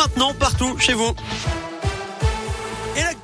maintenant partout chez vous.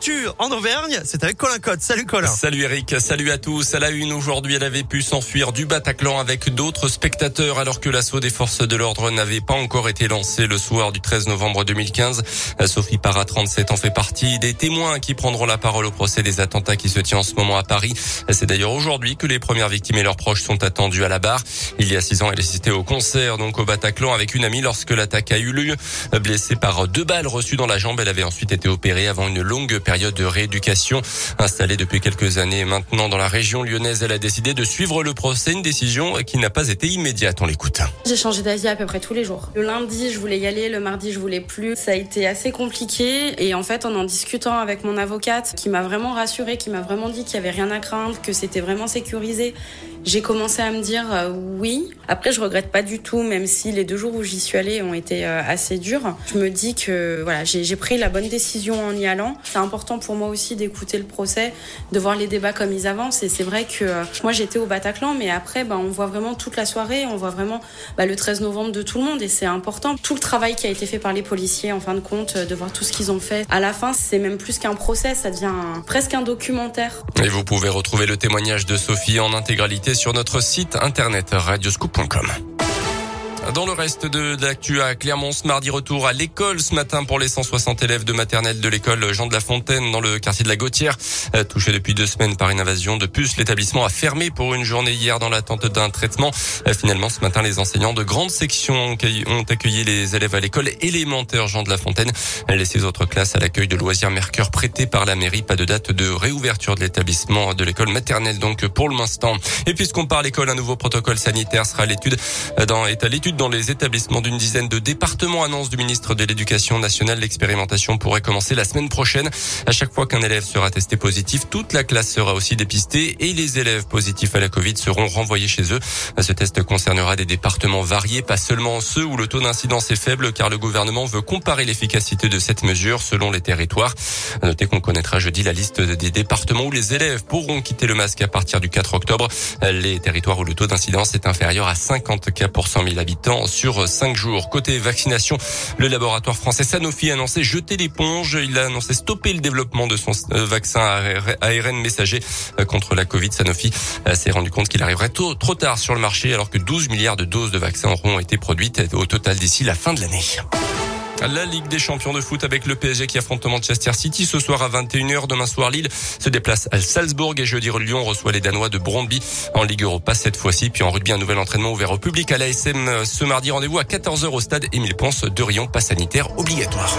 L'actu en Auvergne, c'est avec Colin Cotte. Salut Colin. Salut Eric, salut à tous. À la une aujourd'hui, elle avait pu s'enfuir du Bataclan avec d'autres spectateurs alors que l'assaut des forces de l'ordre n'avait pas encore été lancé le soir du 13 novembre 2015. Sophie Para, 37 ans, fait partie des témoins qui prendront la parole au procès des attentats qui se tient en ce moment à Paris. C'est d'ailleurs aujourd'hui que les premières victimes et leurs proches sont attendus à la barre. Il y a six ans, elle assistait au concert donc au Bataclan avec une amie lorsque l'attaque a eu lieu. Blessée par deux balles reçues dans la jambe, elle avait ensuite été opérée avant une longue longue période de rééducation. Installée depuis quelques années maintenant dans la région lyonnaise, elle a décidé de suivre le procès, une décision qui n'a pas été immédiate. On l'écoute. J'ai changé d'avis à peu près tous les jours. Le lundi, je voulais y aller, le mardi, je voulais plus. Ça a été assez compliqué et en fait, en en discutant avec mon avocate, qui m'a vraiment rassurée, qui m'a vraiment dit qu'il y avait rien à craindre, que c'était vraiment sécurisé, j'ai commencé à me dire euh, oui. Après, je regrette pas du tout, même si les deux jours où j'y suis allée ont été euh, assez durs. Je me dis que voilà, j'ai pris la bonne décision en y allant c'est important pour moi aussi d'écouter le procès, de voir les débats comme ils avancent. Et c'est vrai que euh, moi j'étais au Bataclan, mais après bah, on voit vraiment toute la soirée, on voit vraiment bah, le 13 novembre de tout le monde et c'est important. Tout le travail qui a été fait par les policiers en fin de compte, de voir tout ce qu'ils ont fait. À la fin, c'est même plus qu'un procès, ça devient presque un documentaire. Et vous pouvez retrouver le témoignage de Sophie en intégralité sur notre site internet radioscoop.com. Dans le reste de l'actu à Clermont, ce mardi retour à l'école ce matin pour les 160 élèves de maternelle de l'école Jean de la Fontaine dans le quartier de la Gautière. Euh, touché depuis deux semaines par une invasion de puces, l'établissement a fermé pour une journée hier dans l'attente d'un traitement. Euh, finalement, ce matin, les enseignants de grandes sections ont accueilli les élèves à l'école élémentaire Jean de la Fontaine. Les six autres classes à l'accueil de loisirs Mercure prêtés par la mairie. Pas de date de réouverture de l'établissement de l'école maternelle donc pour l'instant. Et puisqu'on parle école, un nouveau protocole sanitaire sera l'étude euh, dans, est à l'étude dans les établissements d'une dizaine de départements. Annonce du ministre de l'Éducation nationale. L'expérimentation pourrait commencer la semaine prochaine. À chaque fois qu'un élève sera testé positif, toute la classe sera aussi dépistée et les élèves positifs à la Covid seront renvoyés chez eux. Ce test concernera des départements variés, pas seulement ceux où le taux d'incidence est faible, car le gouvernement veut comparer l'efficacité de cette mesure selon les territoires. À noter qu'on connaîtra jeudi la liste des départements où les élèves pourront quitter le masque à partir du 4 octobre. Les territoires où le taux d'incidence est inférieur à 50 cas pour 100 000 habitants sur cinq jours. Côté vaccination, le laboratoire français Sanofi a annoncé jeter l'éponge. Il a annoncé stopper le développement de son euh, vaccin ARN messager euh, contre la Covid. Sanofi euh, s'est rendu compte qu'il arriverait trop tard sur le marché alors que 12 milliards de doses de vaccins auront été produites au total d'ici la fin de l'année. La Ligue des champions de foot avec le PSG qui affronte Manchester City ce soir à 21h. Demain soir, Lille se déplace à Salzbourg et jeudi, Lyon reçoit les Danois de Brondby en Ligue Europa cette fois-ci. Puis en rugby, un nouvel entraînement ouvert au public à l'ASM ce mardi. Rendez-vous à 14h au stade Émile Ponce de Rion, pas sanitaire obligatoire.